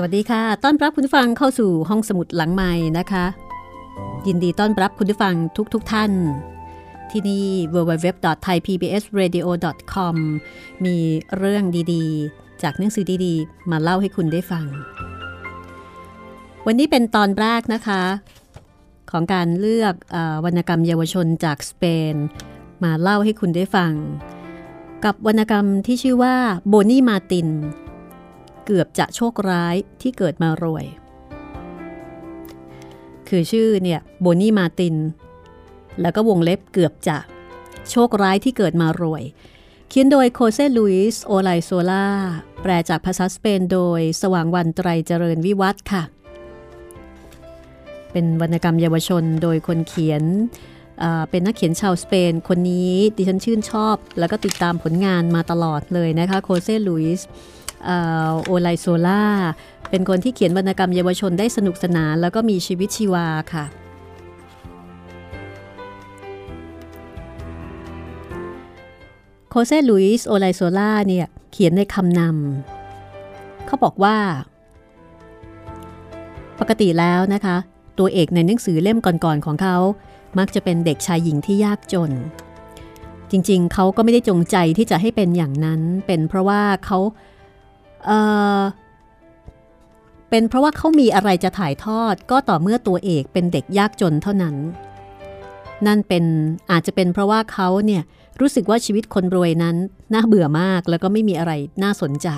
สวัสดีค่ะ ต้อนรับคุณผู้ฟังเข้าสู่ห้องสมุดหลังใหม่นะคะ ยินดีต้อนรับคุณผู้ฟังทุกๆทท่าน ที่นี่ www.thaipbsradio.com มีเรื่องดีๆ จากหนังสือดีๆ มาเล่าให้คุณได้ฟัง วันนี้เป็นตอนแรกนะคะ ของการเลือกออวรรณกรรมเยาวชนจากสเปน มาเล่าให้คุณได้ฟัง กับวรรณกรรมที่ชื่อว่าโบนี่มาร์ติน เกือบจะโชคร้ายที่เกิดมารวย คือชื่อเนี่ยโบนี่มาร์ติน แล้วก็วงเล็บเกือบจะโชคร้ายที่เกิดมารวย เขียนโดยโคเซลุยส์โอไลโซล่า แปลจากภาษาสเปนโดยสว่างวันไตรเจริญวิวัฒน์ค่ะ เป็นวรรณกรรมเยาวชนโดยคนเขียนเป็นนักเขียนชาวสเปน คนนี้ดิฉันชื่นชอบ แล้วก็ติดตามผลงานมาตลอดเลยนะคะโคเซลุยส์ โอไลโซล่า เป็นคนที่เขียนวรรณกรรมเยาวชนได้สนุกสนาน แล้วก็มีชีวิตชีวาค่ะ โคเซลุยส์โอไลโซล่าเนี่ยเขียนในคำนำเขาบอกว่า ปกติแล้วนะคะ ตัวเอกในหนังสือเล่มก่อนๆของเขา มักจะเป็นเด็กชายหญิงที่ยากจนจริงๆ เขาก็ไม่ได้จงใจที่จะให้เป็นอย่างนั้น เป็นเพราะว่าเขา เออเป็นเพราะว่าเขามีอะไรจะถ่ายทอดก็ต่อเมื่อตัวเอกเป็นเด็กยากจนเท่านั้น นั่นเป็นอาจจะเป็นเพราะว่าเขาเนี่ยรู้สึกว่าชีวิตคนรวยนั้นน่าเบื่อมากแล้วก็ไม่มีอะไรน่าสนใจ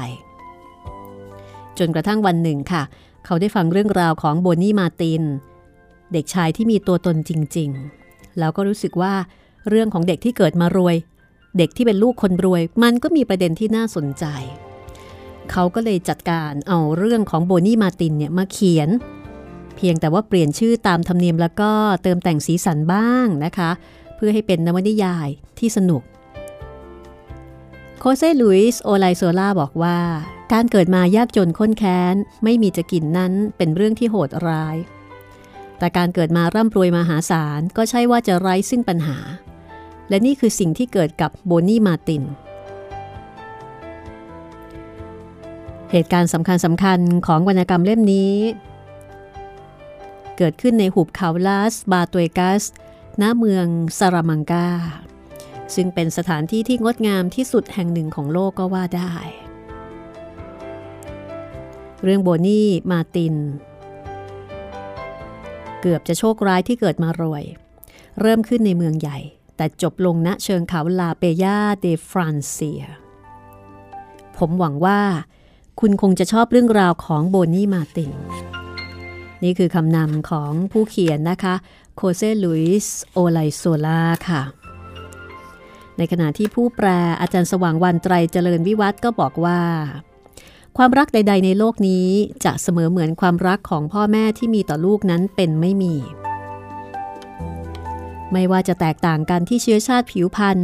จนกระทั่งวันหนึ่งค่ะ เขาได้ฟังเรื่องราวของโบนี่มาติน เด็กชายที่มีตัวตนจริง ๆ แล้วก็รู้สึกว่าเรื่องของเด็กที่เกิดมารวย เด็กที่เป็นลูกคนรวย มันก็มีประเด็นที่น่าสนใจ เขาก็เลยจัดการเอาเรื่องของโบนี่มาตินเนี่ยมาเขียน เพียงแต่ว่าเปลี่ยนชื่อตามธรรมเนียมแล้วก็เติมแต่งสีสันบ้างนะคะ เพื่อให้เป็นนวนิยายที่สนุกโคเซลุยส์โอไลโซล่าบอกว่า การเกิดมายากจนข้นแค้น ไม่มีจะกินนั้นเป็นเรื่องที่โหดร้าย แต่การเกิดมาร่ำรวยมหาศาลก็ใช่ว่าจะไร้ซึ่งปัญหา และนี่คือสิ่งที่เกิดกับโบนี่มาร์ติน เหตุการณ์สำคัญสำคัญของวรรณกรรมเล่มนี้ เกิดขึ้นในหุบเขาลาสบาตวยกัสณเมืองซารามังกา ซึ่งเป็นสถานที่ที่งดงามที่สุดแห่งหนึ่งของโลกก็ว่าได้ เรื่องโบนี่มาติน เกือบจะโชคร้ายที่เกิดมารวย เริ่มขึ้นในเมืองใหญ่ แต่จบลงณเชิงเขาลาเปยาเดฟรานเซีย ผมหวังว่า คุณคงจะชอบเรื่องราวของโบนี่มาติน นี่คือคำนำของผู้เขียนนะคะโคเซลุยส์โอไลโซลาค่ะ ในขณะที่ผู้แปลอาจารย์สว่างวันไตรเจริญวิวัฒก็บอกว่า ความรักใด ๆ ในโลกนี้จะเสมอเหมือนความรักของพ่อแม่ที่มีต่อลูกนั้นเป็นไม่มี ไม่ว่าจะแตกต่างกันที่เชื้อชาติผิวพรรณ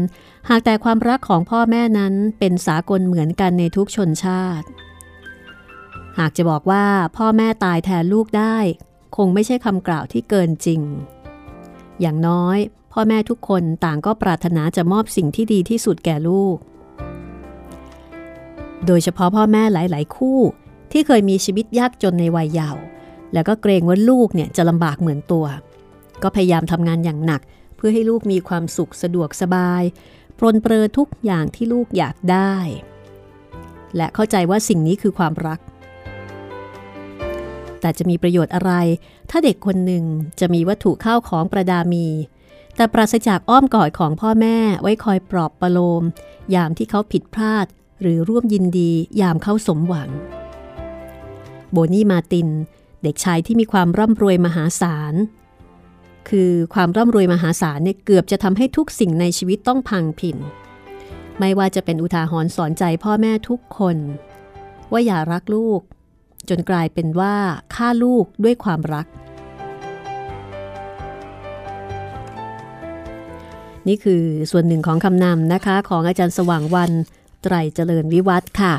หากแต่ความรักของพ่อแม่นั้นเป็นสากลเหมือนกันในทุกชนชาติ หากจะบอกว่าพ่อแม่ตายแทนลูกได้ คงไม่ใช่คำกล่าวที่เกินจริง อย่างน้อย พ่อแม่ทุกคนต่างก็ปรารถนาจะมอบสิ่งที่ดีที่สุดแก่ลูก โดยเฉพาะพ่อแม่หลาย ๆ คู่ ที่เคยมีชีวิตยากจนในวัยเยาว์แล้วก็เกรงว่าลูกเนี่ยจะลำบากเหมือนตัว ก็พยายามทำงานอย่างหนัก เพื่อให้ลูกมีความสุขสะดวกสบายปรนเปรอทุกอย่างที่ลูกอยากได้ และเข้าใจว่าสิ่งนี้คือความรัก แต่จะมีประโยชน์อะไร ถ้าเด็กคนหนึ่งจะมีวัตถุข้าวของประดามี แต่ปราศจากอ้อมกอดของพ่อแม่ไว้คอยปลอบประโลม ยามที่เขาผิดพลาด หรือร่วมยินดียามเขาสมหวัง โบนี่มาติน เด็กชายที่มีความร่ำรวยมหาศาล คือความร่ำรวยมหาศาลเนี่ยเกือบจะทำให้ทุกสิ่งในชีวิตต้องพังผินไม่ว่าจะเป็นอุทาหรณ์สอนใจพ่อแม่ทุกคน ว่าอย่ารักลูก จนกลายเป็นว่าฆ่าลูกด้วยความรัก นี่คือส่วนหนึ่งของคำนำนะคะ ของอาจารย์สว่างวันไตรเจริญวิวัฒน์ค่ะ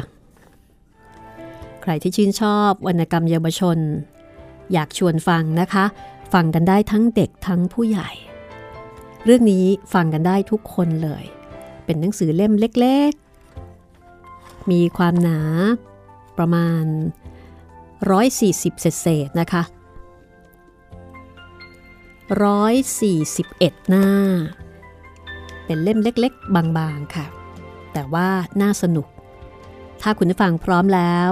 ใครที่ชื่นชอบวรรณกรรมเยาวชน อยากชวนฟังนะคะ ฟังกันได้ทั้งเด็กทั้งผู้ใหญ่ เรื่องนี้ฟังกันได้ทุกคนเลย เป็นหนังสือเล่มเล็ก ๆ มีความหนาประมาณ 140 เศษๆนะคะ 141 หน้า เป็นเล่มเล็กๆ บางๆ ค่ะ แต่ว่าน่าสนุก ถ้าคุณผู้ฟังพร้อมแล้ว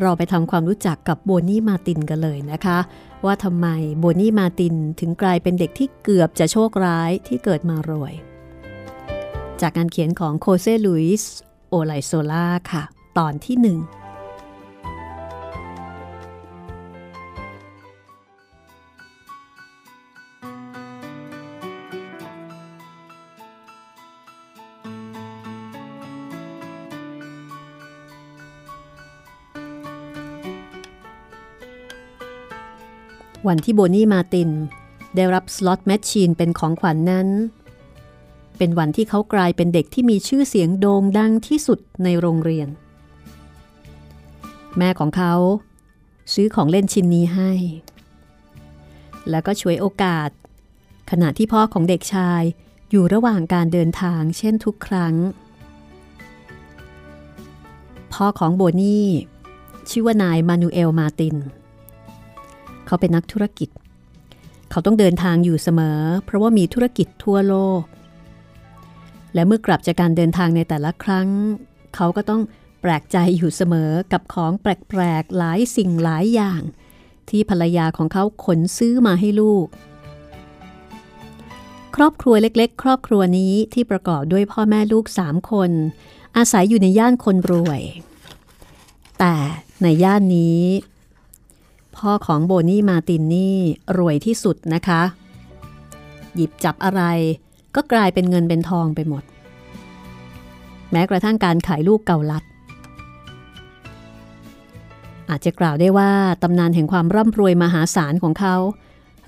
เราไปทำความรู้จักกับโบนี่มาตินกันเลยนะคะ ว่าทำไมโบนี่มาตินถึงกลายเป็นเด็กที่เกือบจะโชคร้ายที่เกิดมารวย จากการเขียนของโคเซลุยส์โอไลโซล่าค่ะ ตอนที่หนึ่ง วันที่โบนี่มาติน ได้รับสล็อตแมชชีนเป็นของขวัญนนั้น เป็นวันที่เขากลายเป็นเด็กที่มีชื่อเสียงโด่งดังที่สุดในโรงเรียน แม่ของเขา ซื้อของเล่นชิ้นนี้ให้ แล้วก็ช่วยโอกาส ขณะที่พ่อของเด็กชายอยู่ระหว่างการเดินทางเช่นทุกครั้ง พ่อของโบนี่ชื่อว่านายมานูเอลมาตินเขาเป็นนักธุรกิจ เขาต้องเดินทางอยู่เสมอ เพราะว่ามีธุรกิจทั่วโลก และเมื่อกลับจากการเดินทางในแต่ละครั้ง เขาก็ต้องแปลกใจอยู่เสมอกับของแปลกๆหลายสิ่งหลายอย่าง ที่ภรรยาของเขาขนซื้อมาให้ลูก ครอบครัวเล็ก ๆ ครอบครัวนี้ที่ประกอบด้วยพ่อแม่ลูกสามคน อาศัยอยู่ในย่านคนรวย แต่ในย่านนี้ พ่อของโบนี่มาตินนี่รวยที่สุดนะคะ หยิบจับอะไรก็กลายเป็นเงินเป็นทองไปหมด แม้กระทั่งการขายลูกเกาลัด อาจจะกล่าวได้ว่าตำนานแห่งความร่ำรวยมหาศาลของเขา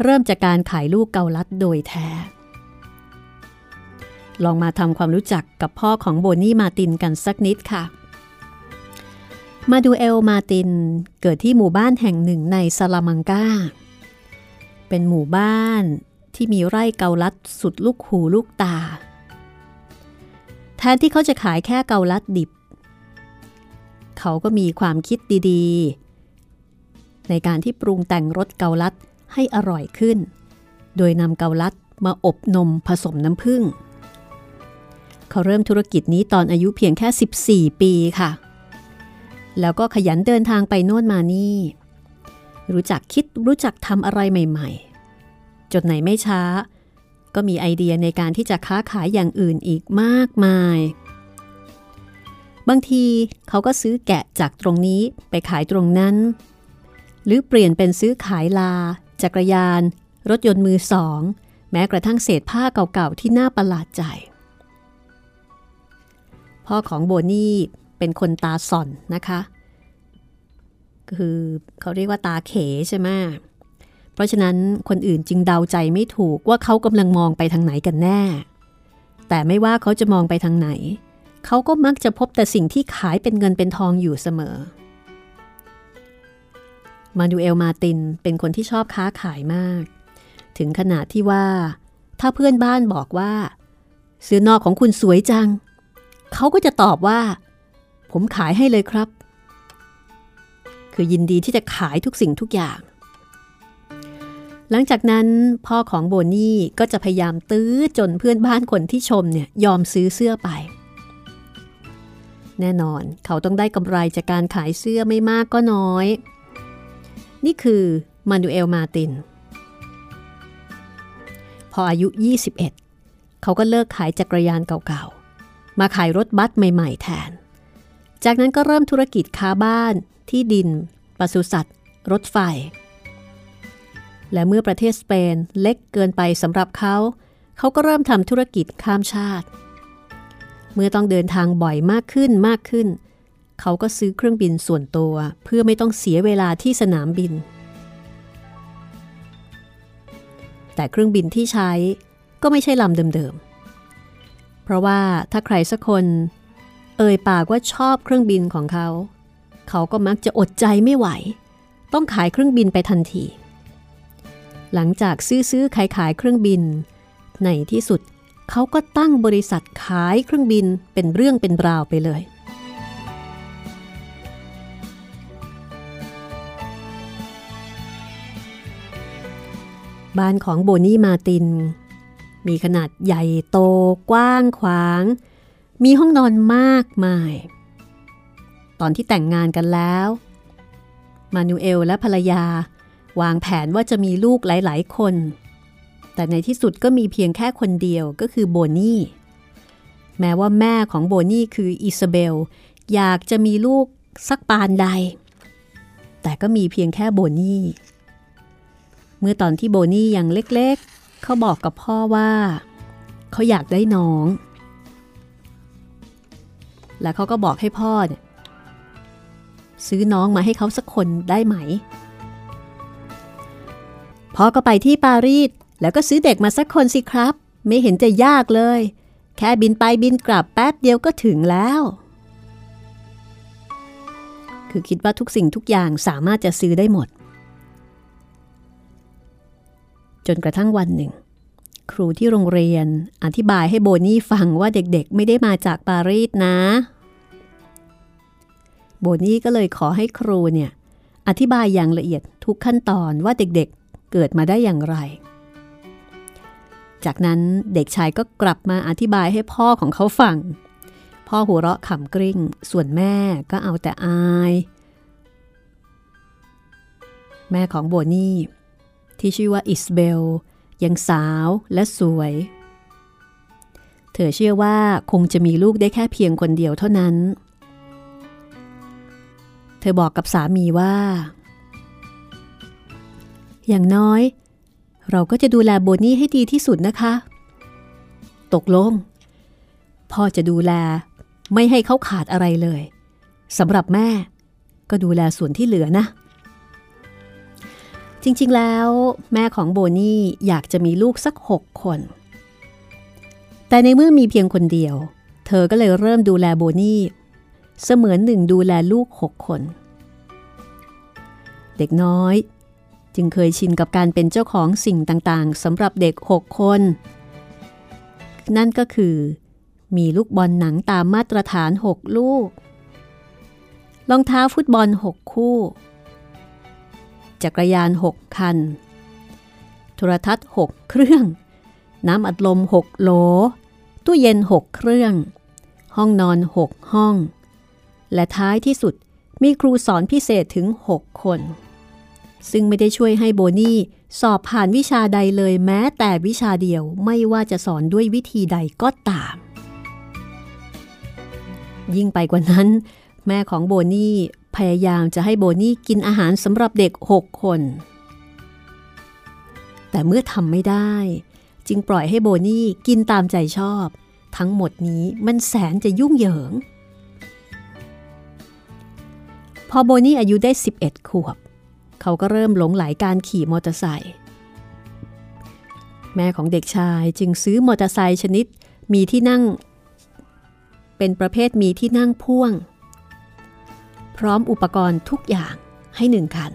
เริ่มจากการขายลูกเกาลัดโดยแท้ ลองมาทำความรู้จักกับพ่อของโบนี่มาตินกันสักนิดค่ะ มาดูเอลมาตินเกิดที่หมู่บ้านแห่งหนึ่งในซาลามังกา เป็นหมู่บ้านที่มีไร่เกาลัดสุดลูกหูลูกตา แทนที่เขาจะขายแค่เกาลัดดิบ เขาก็มีความคิดดีๆ ในการที่ปรุงแต่งรสเกาลัดให้อร่อยขึ้น โดยนำเกาลัดมาอบนมผสมน้ำผึ้ง เขาเริ่มธุรกิจนี้ตอนอายุเพียงแค่ 14 ปีค่ะ แล้วก็ขยันเดินทางไปโน่นมานี่ รู้จักคิดรู้จักทำอะไรใหม่ ๆจนไหนไม่ช้า ก็มีไอเดียในการที่จะค้าขายอย่างอื่นอีกมากมาย บางทีเขาก็ซื้อแกะจากตรงนี้ไปขายตรงนั้น หรือเปลี่ยนเป็นซื้อขายลา จักรยาน รถยนต์มือสอง แม้กระทั่งเศษผ้าเก่าๆที่น่าประหลาดใจพ่อของโบนี่ เป็นคนตาส่อนนะคะ คือเขาเรียกว่าตาเขใช่ไหมเพราะฉะนั้นคนอื่นจึงเดาใจไม่ถูกว่าเขากำลังมองไปทางไหนกันแน่ แต่ไม่ว่าเขาจะมองไปทางไหน เขาก็มักจะพบแต่สิ่งที่ขายเป็นเงินเป็นทองอยู่เสมอ มาดูเอลมาตินเป็นคนที่ชอบค้าขายมาก ถึงขนาดที่ว่า ถ้าเพื่อนบ้านบอกว่าเสื้อนอกของคุณสวยจัง เขาก็จะตอบว่า ผมขายให้เลยครับ คือยินดีที่จะขายทุกสิ่งทุกอย่าง หลังจากนั้นพ่อของโบนี่ก็จะพยายามตื้อจนเพื่อนบ้านคนที่ชมเนี่ยยอมซื้อเสื้อไป แน่นอนเขาต้องได้กำไรจากการขายเสื้อไม่มากก็น้อย นี่คือมานูเอลมาติน พออายุ 21 เขาก็เลิกขายจักรยานเก่าๆ มาขายรถบัสใหม่ ๆ แทน จากนั้นก็เริ่มธุรกิจค้าบ้าน ที่ดิน ปศุสัตว์ รถไฟ และเมื่อประเทศสเปนเล็กเกินไปสำหรับเขา เขาก็เริ่มทำธุรกิจข้ามชาติ เมื่อต้องเดินทางบ่อยมากขึ้นมากขึ้น เขาก็ซื้อเครื่องบินส่วนตัว เพื่อไม่ต้องเสียเวลาที่สนามบิน แต่เครื่องบินที่ใช้ก็ไม่ใช่ลำเดิมๆ เพราะว่าถ้าใครสักคน เอ่ยปากว่าชอบเครื่องบินของเขา เขาก็มักจะอดใจไม่ไหว ต้องขายเครื่องบินไปทันที หลังจากซื้อซื้อขายขายเครื่องบิน ในที่สุดเขาก็ตั้งบริษัทขายเครื่องบินเป็นเรื่องเป็นราวไปเลย บ้านของโบนี่มาติน มีขนาดใหญ่โตกว้างขวาง มีห้องนอนมากมาย ตอนที่แต่งงานกันแล้ว มานูเอลและภรรยาวางแผนว่าจะมีลูกหลาย ๆ คน แต่ในที่สุดก็มีเพียงแค่คนเดียวก็คือโบนี่ แม้ว่าแม่ของโบนี่คืออิซาเบล อยากจะมีลูกสักปานใด แต่ก็มีเพียงแค่โบนี่ เมื่อตอนที่โบนี่ยังเล็ก ๆ เขาบอกกับพ่อว่า เขาอยากได้น้อง และเขาก็บอกให้พ่อเนี่ยซื้อน้องมาให้เขาสักคนได้ไหม พ่อก็ไปที่ปารีสแล้วก็ซื้อเด็กมาสักคนสิครับ ไม่เห็นจะยากเลย แค่บินไปบินกลับแป๊บเดียวก็ถึงแล้ว คือคิดว่าทุกสิ่งทุกอย่างสามารถจะซื้อได้หมด จนกระทั่งวันหนึ่ง ครูที่โรงเรียน อธิบายให้โบนี่ฟังว่าเด็กๆ ไม่ได้มาจากปารีสนะ โบนี่ก็เลยขอให้ครูเนี่ย อธิบายอย่างละเอียดทุกขั้นตอนว่าเด็กๆเกิดมาได้อย่างไร จากนั้นเด็กชายก็กลับมาอธิบายให้พ่อของเขาฟัง พ่อหัวเราะขำกริ้ง ส่วนแม่ก็เอาแต่อาย แม่ของโบนี่ที่ชื่อว่าอิสเบล ยังสาวและสวย เธอเชื่อว่าคงจะมีลูกได้แค่เพียงคนเดียวเท่านั้น เธอบอกกับสามีว่า อย่างน้อย เราก็จะดูแลโบนี่ให้ดีที่สุดนะคะ ตกลง พ่อจะดูแลไม่ให้เขาขาดอะไรเลยสำหรับแม่ ก็ดูแลส่วนที่เหลือนะ จริงๆแล้วแม่ของโบนี่อยากจะมีลูกสักหกคน แต่ในเมื่อมีเพียงคนเดียว เธอก็เลยเริ่มดูแลโบนี่เสมือนหนึ่งดูแลลูกหกคน เด็กน้อย จึงเคยชินกับการเป็นเจ้าของสิ่งต่างๆสำหรับเด็กหกคน นั่นก็คือ มีลูกบอลหนังตามมาตรฐานหกลูกรองเท้าฟุตบอลหกคู่ จักรยานหกคัน โทรทัศน์หกเครื่อง น้ำอัดลมหกโหล ตู้เย็นหกเครื่อง ห้องนอนหกห้อง และท้ายที่สุดมีครูสอนพิเศษถึง 6 คน ซึ่งไม่ได้ช่วยให้โบนี่สอบผ่านวิชาใดเลยแม้แต่วิชาเดียวไม่ว่าจะสอนด้วยวิธีใดก็ตาม ยิ่งไปกว่านั้น แม่ของโบนี่ พยายามจะให้โบนี่กินอาหารสำหรับเด็ก6คน แต่เมื่อทำไม่ได้ จึงปล่อยให้โบนี่กินตามใจชอบ ทั้งหมดนี้มันแสนจะยุ่งเหยิง พอโบนี่อายุได้ 11 ขวบ เขาก็เริ่มหลงไหลการขี่มอเตอร์ไซค์แม่ของเด็กชายจึงซื้อมอเตอร์ไซค์ชนิดมีที่นั่ง เป็นประเภทมีที่นั่งพ่วง พร้อมอุปกรณ์ทุกอย่างให้หนึ่งคัน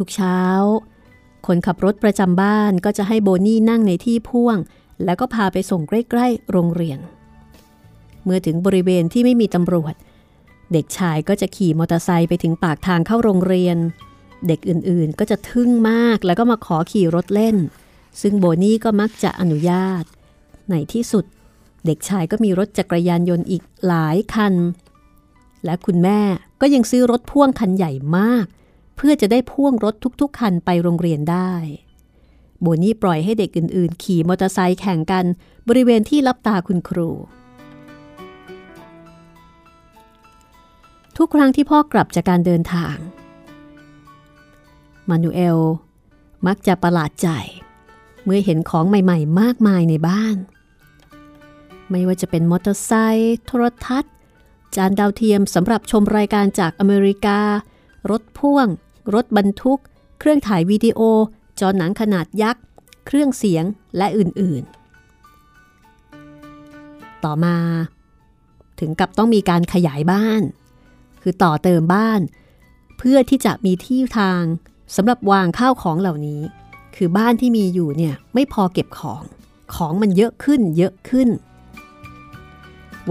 ทุกๆเช้า คนขับรถประจำบ้านก็จะให้โบนี่นั่งในที่พ่วง แล้วก็พาไปส่งใกล้ๆโรงเรียน เมื่อถึงบริเวณที่ไม่มีตำรวจ เด็กชายก็จะขี่มอเตอร์ไซค์ไปถึงปากทางเข้าโรงเรียน เด็กอื่นๆก็จะทึ่งมากแล้วก็มาขอขี่รถเล่น ซึ่งโบนี่ก็มักจะอนุญาตในที่สุดเด็กชายก็มีรถจักรยานยนต์อีกหลายคัน และคุณแม่ก็ยังซื้อรถพ่วงคันใหญ่มาก เพื่อจะได้พ่วงรถทุกๆ คันไปโรงเรียนได้โบนี่ปล่อยให้เด็กอื่นๆ ขี่มอเตอร์ไซค์แข่งกันบริเวณที่รับตาคุณครู ทุกครั้งที่พ่อกลับจากการเดินทาง มานูเอล มักจะประหลาดใจ เมื่อเห็นของใหม่ๆ มากมายในบ้าน ไม่ว่าจะเป็นมอเตอร์ไซค์โทรทัศน์ จานดาวเทียมสำหรับชมรายการจากอเมริกา รถพ่วง รถบรรทุก เครื่องถ่ายวิดีโอ จอหนังขนาดยักษ์ เครื่องเสียงและอื่นๆ ต่อมา ถึงกับต้องมีการขยายบ้าน คือต่อเติมบ้าน เพื่อที่จะมีที่ทางสำหรับวางข้าวของเหล่านี้ คือบ้านที่มีอยู่เนี่ยไม่พอเก็บของ ของมันเยอะขึ้นเยอะขึ้น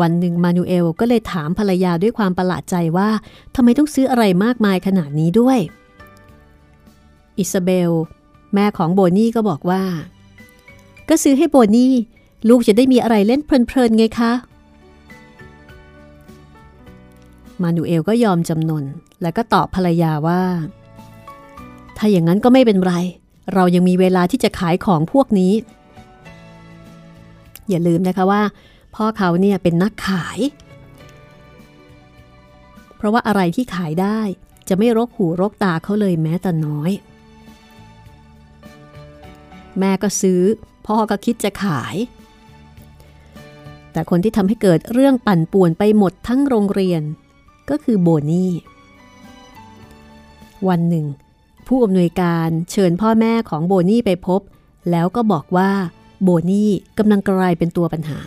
วันหนึ่งมานูเอลก็เลยถามภรรยาด้วยความประหลาดใจว่าทำไมต้องซื้ออะไรมากมายขนาดนี้ด้วย อิซาเบล แม่ของโบนี่ก็บอกว่า ก็ซื้อให้โบนี่ ลูกจะได้มีอะไรเล่นเพลินๆไงคะ มานูเอลก็ยอมจำนน แล้วก็ตอบภรรยาว่า ถ้าอย่างนั้นก็ไม่เป็นไร เรายังมีเวลาที่จะขายของพวกนี้ อย่าลืมนะคะว่า พ่อเขาเนี่ยเป็นนักขาย เพราะว่าอะไรที่ขายได้จะไม่รกหูรกตาเขาเลยแม้แต่น้อย แม่ก็ซื้อ พ่อก็คิดจะขาย แต่คนที่ทำให้เกิดเรื่องปั่นป่วนไปหมดทั้งโรงเรียน ก็คือโบนี่ วันหนึ่ง ผู้อำนวยการเชิญพ่อแม่ของโบนี่ไปพบ แล้วก็บอกว่าโบนี่กำลังกลายเป็นตัวปัญหา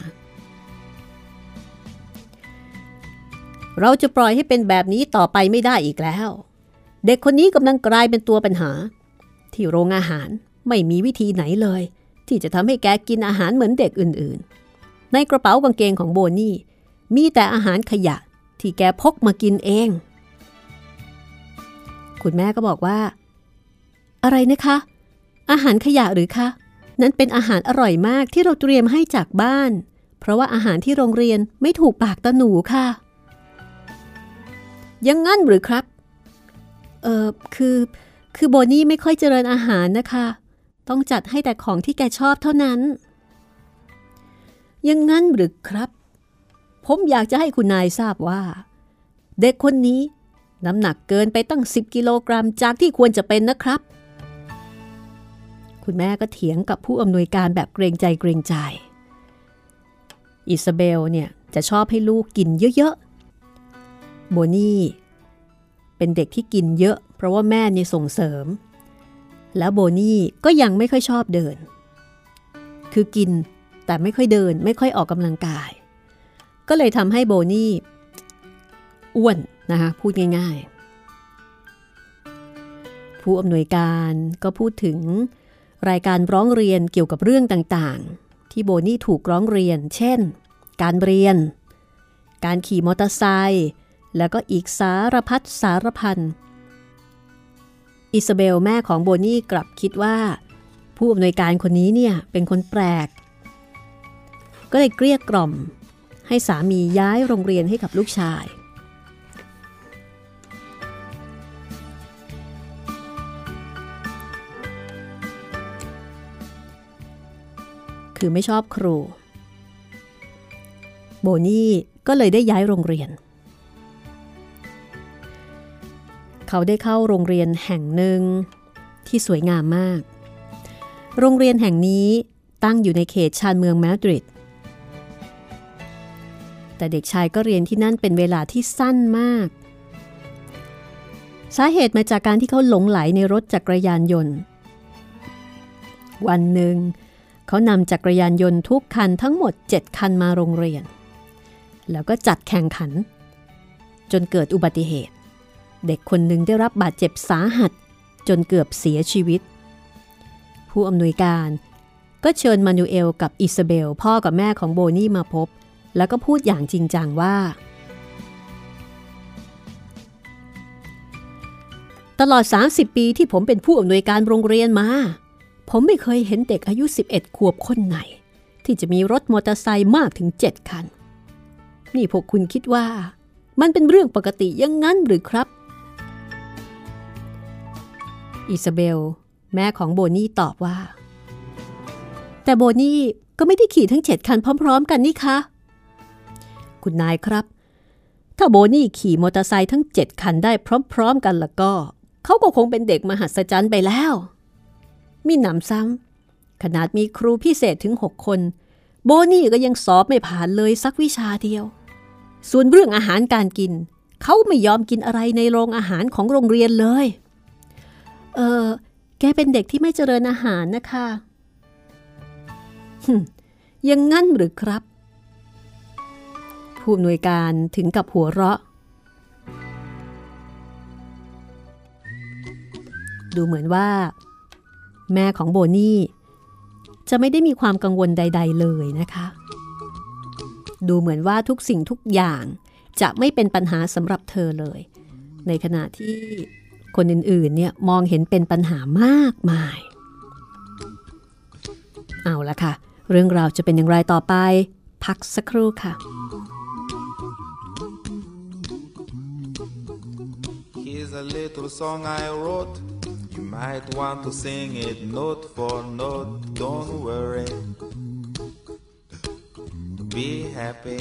เราจะปล่อยให้เป็นแบบนี้ต่อไปไม่ได้อีกแล้ว เด็กคนนี้กำลังกลายเป็นตัวปัญหา ที่โรงอาหารไม่มีวิธีไหนเลย ที่จะทำให้แกกินอาหารเหมือนเด็กอื่นๆ ในกระเป๋ากางเกงของโบนี่ มีแต่อาหารขยะที่แกพกมากินเอง คุณแม่ก็บอกว่า อะไรนะคะ อาหารขยะหรือคะนั้นเป็นอาหารอร่อยมากที่เราเตรียมให้จากบ้าน เพราะว่าอาหารที่โรงเรียนไม่ถูกปากตาหนูค่ะ ยังงั้นหรือครับ เออคือคือโบนี่ไม่ค่อยเจริญอาหารนะคะ ต้องจัดให้แต่ของที่แกชอบเท่านั้น ยังงั้นหรือครับ ผมอยากจะให้คุณนายทราบว่า เด็กคนนี้น้ำหนักเกินไปตั้ง 10 กิโลกรัมจากที่ควรจะเป็นนะครับ คุณแม่ก็เถียงกับผู้อำนวยการแบบเกรงใจเกรงใจ อิซาเบลเนี่ยจะชอบให้ลูกกินเยอะๆ โบนี่เป็นเด็กที่กินเยอะ เพราะว่าแม่เนี่ยส่งเสริม แล้วโบนี่ก็ยังไม่ค่อยชอบเดิน คือกินแต่ไม่ค่อยเดินไม่ค่อยออกกำลังกาย ก็เลยทำให้โบนี่อ้วนนะคะพูดง่าย ๆ ผู้อำนวยการก็พูดถึงรายการร้องเรียนเกี่ยวกับเรื่องต่างๆ ที่โบนี่ถูกร้องเรียน เช่น การเรียน การขี่มอเตอร์ไซค์ แล้วก็อีกสารพัดสารพันอิซาเบลแม่ของโบนี่กลับคิดว่า ผู้อำนวยการคนนี้เนี่ยเป็นคนแปลก ก็เลยเกลี้ยกล่อม ให้สามีย้ายโรงเรียนให้กับลูกชายคือไม่ชอบครู โบนี่ก็เลยได้ย้ายโรงเรียน เขาได้เข้าโรงเรียนแห่งหนึ่ง ที่สวยงามมาก โรงเรียนแห่งนี้ตั้งอยู่ในเขตชานเมืองมาดริด แต่เด็กชายก็เรียนที่นั่นเป็นเวลาที่สั้นมาก สาเหตุมาจากการที่เขาหลงไหลในรถจักรยานยนต์ วันหนึ่ง เขานำจักรยานยนต์ทุกคันทั้งหมด 7 คันมาโรงเรียน แล้วก็จัดแข่งขัน จนเกิดอุบัติเหตุ เด็กคนหนึ่งได้รับบาดเจ็บสาหัส จนเกือบเสียชีวิต ผู้อำนวยการก็เชิญมานูเอลกับอิซาเบล พ่อกับแม่ของโบนี่มาพบ แล้วก็พูดอย่างจริงจังว่า ตลอด 30 ปีที่ผมเป็นผู้อำนวยการโรงเรียนมา ผมไม่เคยเห็นเด็กอายุ 11 ขวบคนไหน ที่จะมีรถมอเตอร์ไซค์มากถึง 7 คัน นี่พวกคุณคิดว่า มันเป็นเรื่องปกติยังงั้นหรือครับ อิซาเบล แม่ของโบนี่ตอบว่า แต่โบนี่ก็ไม่ได้ขี่ทั้ง7คันพร้อม ๆ กันนี่คะคุณนายครับ ถ้าโบนี่ขี่มอเตอร์ไซค์ทั้ง7คันได้พร้อม ๆ กันแล้วก็ เขาก็คงเป็นเด็กมหัศจรรย์ไปแล้ว มีหนำซ้ำขนาดมีครูพิเศษถึง6คน โบนี่ก็ยังสอบไม่ผ่านเลยสักวิชาเดียว ส่วนเรื่องอาหารการกิน เขาไม่ยอมกินอะไรในโรงอาหารของโรงเรียนเลย เออแกเป็นเด็กที่ไม่เจริญอาหารนะคะฮึยังงั้นหรือครับ ผู้อำนวยการถึงกับหัวเราะ ดูเหมือนว่า แม่ของโบนี่ จะไม่ได้มีความกังวลใด ๆ เลยนะคะ ดูเหมือนว่าทุกสิ่งทุกอย่างจะไม่เป็นปัญหาสำหรับเธอเลย ในขณะที่ คนอื่นๆเนี่ยมองเห็นเป็นปัญหามากมาย เอาละค่ะ เรื่องราวจะเป็นอย่างไรต่อไป พักสักครู่ค่ะ Here's a little song I wrote. You might want to sing it note for note. Don't worry. be happy.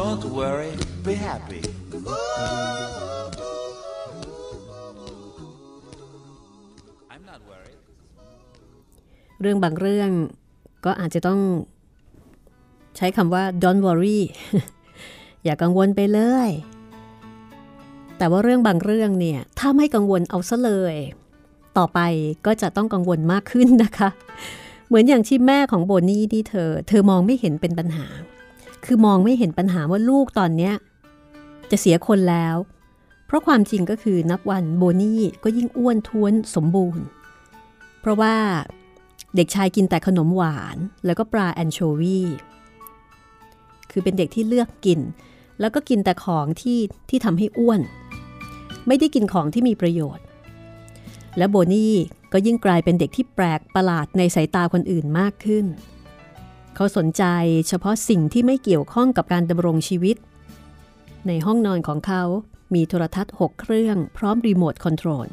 Don't worry, be happy. I'm not worried. เรื่องบางเรื่องก็อาจจะต้องใช้คำว่า don't worry อย่ากังวลไปเลย แต่ว่าเรื่องบางเรื่องเนี่ย ถ้าไม่กังวลเอาซะเลย ต่อไปก็จะต้องกังวลมากขึ้นนะคะ เหมือนอย่างที่แม่ของโบนี่ที่เธอ เธอมองไม่เห็นเป็นปัญหา คือมองไม่เห็นปัญหาว่าลูกตอนเนี้ยจะเสียคนแล้ว เพราะความจริงก็คือนับวันโบนี่ก็ยิ่งอ้วนท้วนสมบูรณ์ เพราะว่าเด็กชายกินแต่ขนมหวานแล้วก็ปลาแอนโชวีคือเป็นเด็กที่เลือกกิน แล้วก็กินแต่ของที่ที่ทำให้อ้วน ไม่ได้กินของที่มีประโยชน์ และโบนี่ก็ยิ่งกลายเป็นเด็กที่แปลกประหลาดในสายตาคนอื่นมากขึ้น เขาสนใจเฉพาะสิ่งที่ไม่เกี่ยวข้องกับการดำรงชีวิต ในห้องนอนของเขามีโทรทัศน์ 6 เครื่องพร้อมรีโมทคอนโทรล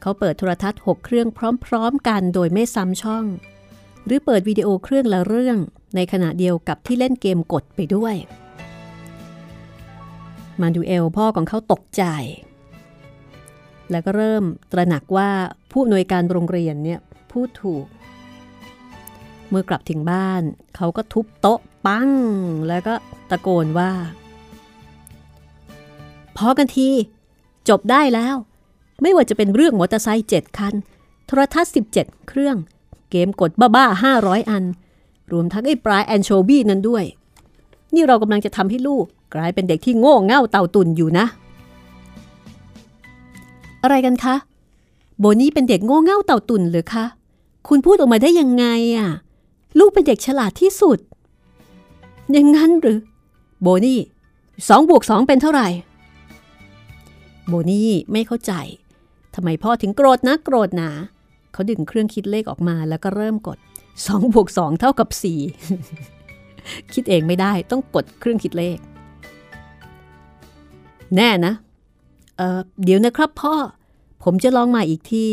เขาเปิดโทรทัศน์ 6 เครื่องพร้อม ๆ กันโดยไม่ซ้ำช่อง หรือเปิดวิดีโอเครื่องละเรื่อง ในขณะเดียวกับที่เล่นเกมกดไปด้วยมาดูเอลพ่อของเขาตกใจ แล้วก็เริ่มตระหนักว่าผู้อำนวยการโรงเรียนเนี่ยพูดถูก เมื่อกลับถึงบ้าน เขาก็ทุบโต๊ะปัง แล้วก็ตะโกนว่า พอกันที จบได้แล้ว ไม่ว่าจะเป็นเรื่องมอเตอร์ไซค์7คัน โทรทัศน์17 เครื่อง เกมกดบ้าๆ500 อัน รวมทั้งไอ้ปลายแอนโชบีนั้นด้วย นี่เรากำลังจะทำให้ลูกกลายเป็นเด็กที่โง่เง่าเต่าตุ่นอยู่นะ อะไรกันคะ โบนี่เป็นเด็กโง่เง่าเต่าตุ่นหรือคะ คุณพูดออกมาได้ยังไงอะ ลูกเป็นเด็กฉลาดที่สุด อย่างนั้นหรือ โบนี่สองบวกสองเป็นเท่าไหร่ โบนี่ไม่เข้าใจทำไมพ่อถึงโกรธนะโกรธหนา เขาดึงเครื่องคิดเลขออกมาแล้วก็เริ่มกด2บวก2เท่ากับ4คิดเองไม่ได้ต้องกดเครื่องคิดเลข แน่นะ เออเดี๋ยวนะครับพ่อ ผมจะลองมาอีกที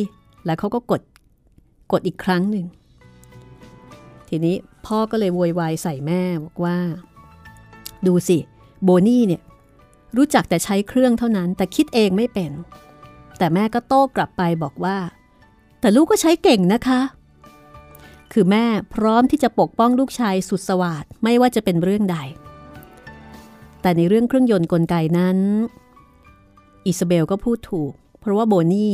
แล้วเขาก็กด กดอีกครั้งหนึ่ง ทีนี้พ่อก็เลยโวยวายใส่แม่บอกว่า ดูสิ โบนี่เนี่ย รู้จักแต่ใช้เครื่องเท่านั้น แต่คิดเองไม่เป็น แต่แม่ก็โต้กลับไปบอกว่า แต่ลูกก็ใช้เก่งนะคะ คือแม่พร้อมที่จะปกป้องลูกชายสุดสวัสดไม่ว่าจะเป็นเรื่องใด แต่ในเรื่องเครื่องยนต์กลไกนั้น อิซาเบลก็พูดถูก เพราะว่าโบนี่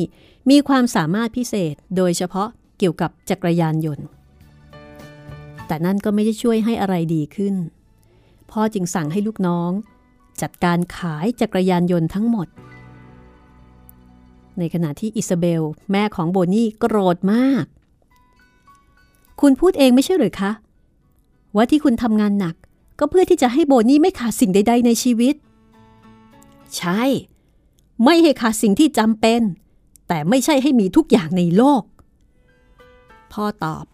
มีความสามารถพิเศษโดยเฉพาะเกี่ยวกับจักรยานยนต์ แต่นั่นก็ไม่ได้ช่วยให้อะไรดีขึ้น พ่อจึงสั่งให้ลูกน้อง จัดการขายจักรยานยนต์ทั้งหมด ในขณะที่อิซาเบล แม่ของโบนี่โกรธมาก คุณพูดเองไม่ใช่หรือคะ ว่าที่คุณทำงานหนักก็เพื่อที่จะให้โบนี่ไม่ขาดสิ่งใด ๆ ในชีวิต ใช่ ไม่ให้ขาดสิ่งที่จำเป็น แต่ไม่ใช่ให้มีทุกอย่างในโลก พ่อตอบ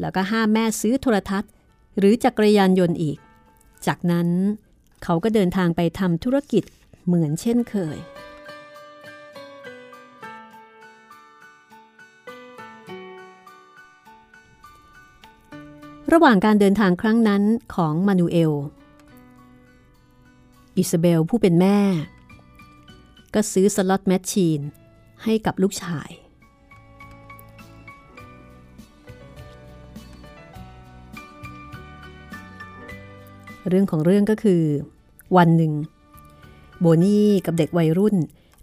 แล้วก็ห้ามแม่ซื้อโทรทัศน์ หรือจักรยานยนต์อีก จากนั้นเขาก็เดินทางไปทำธุรกิจเหมือนเช่นเคย ระหว่างการเดินทางครั้งนั้นของมานูเอล อิซาเบลผู้เป็นแม่ ก็ซื้อ slot machine ให้กับลูกชาย เรื่องของเรื่องก็คือ วันหนึ่ง โบนี่กับเด็กวัยรุ่น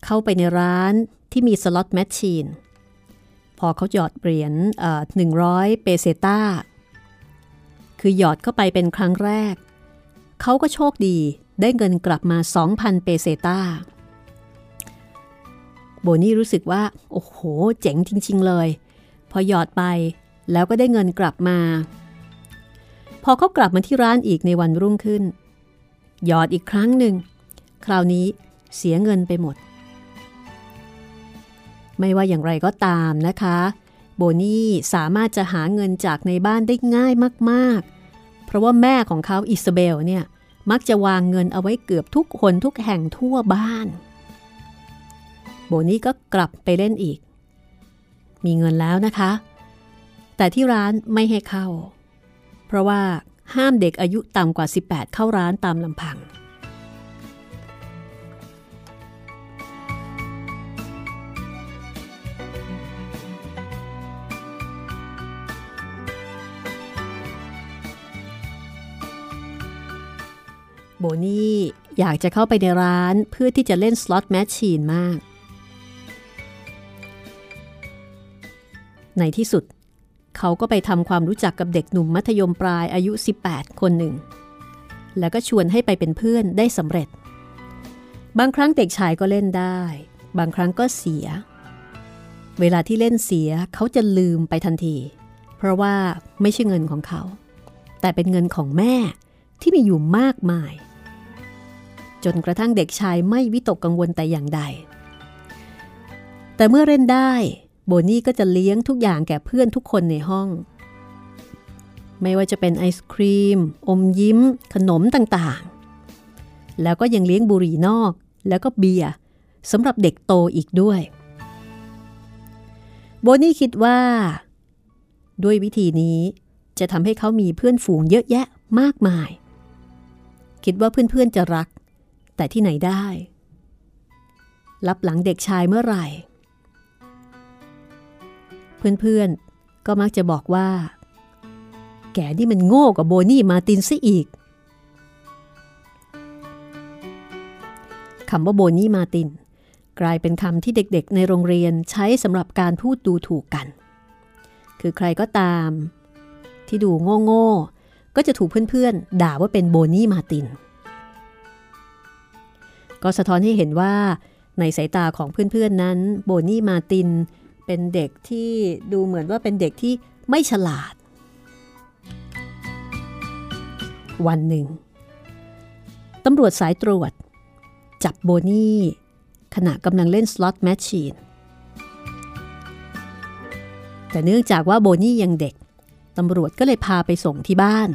เข้าไปในร้านที่มี slot machine พอเขาหยอดเหรียญหนึ่งร้อยเปเซต้า คือหยอดเข้าไปเป็นครั้งแรก เขาก็โชคดีได้เงินกลับมา 2,000 เปเซต้า โบนี่รู้สึกว่า โอ้โห เจ๋งจริง ๆ เลย พอหยอดไปแล้วก็ได้เงินกลับมา พอเขากลับมาที่ร้านอีกในวันรุ่งขึ้น หยอดอีกครั้งหนึ่ง คราวนี้เสียเงินไปหมด ไม่ว่าอย่างไรก็ตามนะคะ โบนี่สามารถจะหาเงินจากในบ้านได้ง่ายมากๆ เพราะว่าแม่ของเขาอิซาเบลเนี่ยมักจะวางเงินเอาไว้เกือบทุกคนทุกแห่งทั่วบ้าน โบนี่ก็กลับไปเล่นอีก มีเงินแล้วนะคะ แต่ที่ร้านไม่ให้เข้า เพราะว่าห้ามเด็กอายุต่ำกว่า 18 เข้าร้านตามลำพัง โบนี่อยากจะเข้าไปในร้านเพื่อที่จะเล่นสล็อตแมชชีนมาก ในที่สุดเขาก็ไปทำความรู้จักกับเด็กหนุ่มมัธยมปลายอายุ 18 คนหนึ่ง แล้วก็ชวนให้ไปเป็นเพื่อนได้สำเร็จ บางครั้งเด็กชายก็เล่นได้ บางครั้งก็เสีย เวลาที่เล่นเสียเขาจะลืมไปทันที เพราะว่าไม่ใช่เงินของเขา แต่เป็นเงินของแม่ที่มีอยู่มากมาย จนกระทั่งเด็กชายไม่วิตกกังวลแต่อย่างใด แต่เมื่อเล่นได้ โบนี่ก็จะเลี้ยงทุกอย่างแก่เพื่อนทุกคนในห้อง ไม่ว่าจะเป็นไอศครีม อมยิ้ม ขนมต่างๆ แล้วก็ยังเลี้ยงบุหรี่นอก แล้วก็เบียร์สำหรับเด็กโตอีกด้วย โบนี่คิดว่า ด้วยวิธีนี้จะทำให้เขามีเพื่อนฝูงเยอะแยะมากมาย คิดว่าเพื่อนๆจะรัก แต่ที่ไหนได้ รับหลังเด็กชายเมื่อไหร่ เพื่อนๆ ก็มักจะบอกว่า แกนี่มันโง่กว่าโบนี่มาตินซะอีกคำว่าโบนี่มาติน กลายเป็นคำที่เด็กๆ ในโรงเรียนใช้สำหรับการพูดดูถูกกัน คือใครก็ตาม ที่ดูโง่ๆ ก็จะถูกเพื่อนๆ ด่าว่าเป็นโบนี่มาติน ก็สะท้อนให้เห็นว่าในสายตาของเพื่อนๆนั้น โบนี่มาติน เป็นเด็กที่ดูเหมือนว่าเป็นเด็กที่ไม่ฉลาด วันหนึ่งตำรวจสายตรวจ จับโบนี่ ขณะกำลังเล่นสล็อตแมชชีน แต่เนื่องจากว่าโบนี่ยังเด็กตำรวจก็เลยพาไปส่งที่บ้าน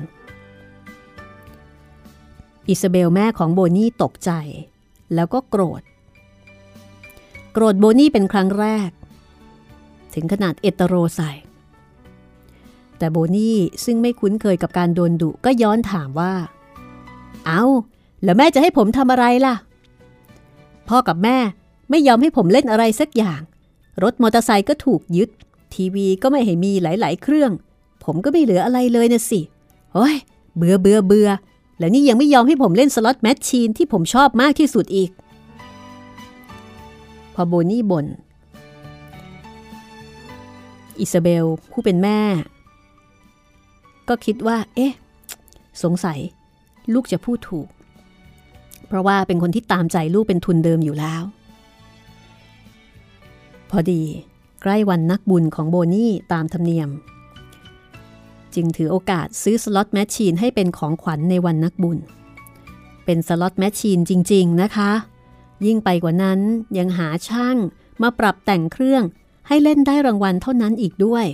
อิซาเบลแม่ของโบนี่ตกใจ แล้วก็โกรธ โกรธโบนี่เป็นครั้งแรก ถึงขนาดเอตโรใส่ แต่โบนี่ซึ่งไม่คุ้นเคยกับการโดนดุก็ย้อนถามว่า เอาแล้วแม่จะให้ผมทำอะไรล่ะ พ่อกับแม่ไม่ยอมให้ผมเล่นอะไรสักอย่าง รถมอเตอร์ไซค์ก็ถูกยึด ทีวีก็ไม่ให้มีหลาย ๆ เครื่อง ผมก็ไม่เหลืออะไรเลยนะสิโอ้ยเบื่อเบื่อเบื่อแล้วนี่ยังไม่ยอมให้ผมเล่น slot machine ที่ผมชอบมากที่สุดอีก พอโบนี่บ่น อิซาเบล ผู้เป็นแม่ ก็คิดว่า เอ๊ะ สงสัย ลูกจะพูดถูก เพราะว่าเป็นคนที่ตามใจลูกเป็นทุนเดิมอยู่แล้ว พอดี ใกล้วันนักบุญของโบนี่ตามธรรมเนียม จึงถือโอกาสซื้อ slot machine ให้เป็นของขวัญในวันนักบุญ เป็น slot machine จริง ๆ นะคะ ยิ่งไปกว่านั้นยังหาช่างมาปรับแต่งเครื่อง ให้เล่นได้รางวัลเท่านั้นอีกด้วย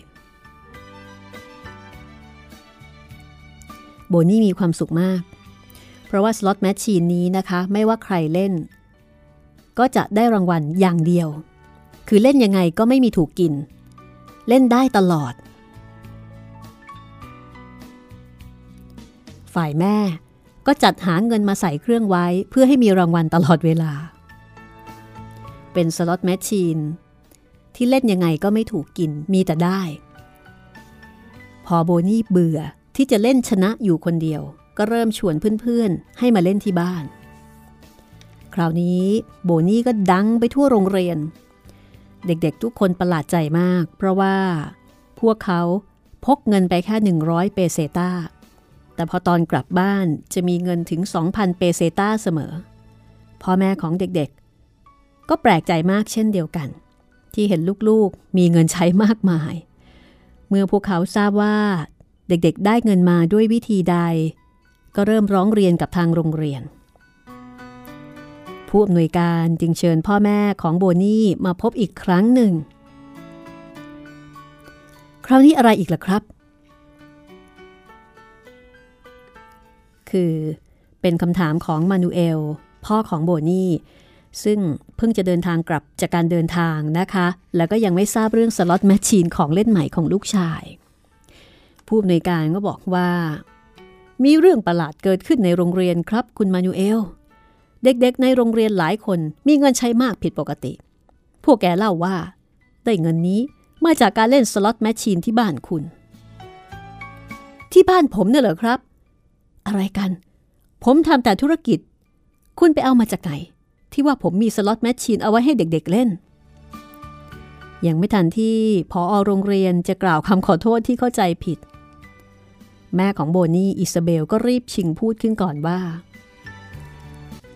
โบนี่มีความสุขมาก เพราะว่าสล็อตแมชชีนนี้นะคะ ไม่ว่าใครเล่น ก็จะได้รางวัลอย่างเดียว คือเล่นยังไงก็ไม่มีถูกกิน เล่นได้ตลอด ฝ่ายแม่ก็จัดหาเงินมาใส่เครื่องไว้เพื่อให้มีรางวัลตลอดเวลา เป็นสล็อตแมชชีน ที่เล่นยังไงก็ไม่ถูกกินมีแต่ได้ พอโบนี่เบื่อที่จะเล่นชนะอยู่คนเดียว ก็เริ่มชวนเพื่อนๆ ให้มาเล่นที่บ้าน คราวนี้โบนี่ก็ดังไปทั่วโรงเรียน เด็กๆทุกคนประหลาดใจมาก เพราะว่าพวกเขาพกเงินไปแค่ 100 เปเซตาแต่พอตอนกลับบ้านจะมีเงินถึง 2,000 เปเซตาเสมอ พ่อแม่ของเด็กๆ ก็แปลกใจมากเช่นเดียวกัน ที่เห็นลูกๆมีเงินใช้มากมาย เมื่อพวกเขาทราบว่าเด็กๆได้เงินมาด้วยวิธีใด ก็เริ่มร้องเรียนกับทางโรงเรียน ผู้อำนวยการจึงเชิญพ่อแม่ของโบนี่มาพบอีกครั้งหนึ่ง คราวนี้อะไรอีกล่ะครับ คือเป็นคำถามของมานูเอล พ่อของโบนี่ ซึ่งเพิ่งจะเดินทางกลับจากการเดินทางนะคะ แล้วก็ยังไม่ทราบเรื่องสล็อตแมชชีนของเล่นใหม่ของลูกชาย ผู้อำนวยการก็บอกว่า มีเรื่องประหลาดเกิดขึ้นในโรงเรียนครับคุณมานูเอล เด็กๆในโรงเรียนหลายคนมีเงินใช้มากผิดปกติ พวกแกเล่าว่า ได้เงินนี้มาจากการเล่น slot machine ที่บ้านคุณ ที่บ้านผมเนี่ยเหรอครับ อะไรกัน ผมทำแต่ธุรกิจ คุณไปเอามาจากไหน ที่ว่าผมมี slot machine เอาไว้ให้เด็กๆเล่น ยังไม่ทันที่ผอ.โรงเรียนจะกล่าวคำขอโทษที่เข้าใจผิด แม่ของโบนี่อิซาเบลก็รีบชิงพูดขึ้นก่อนว่า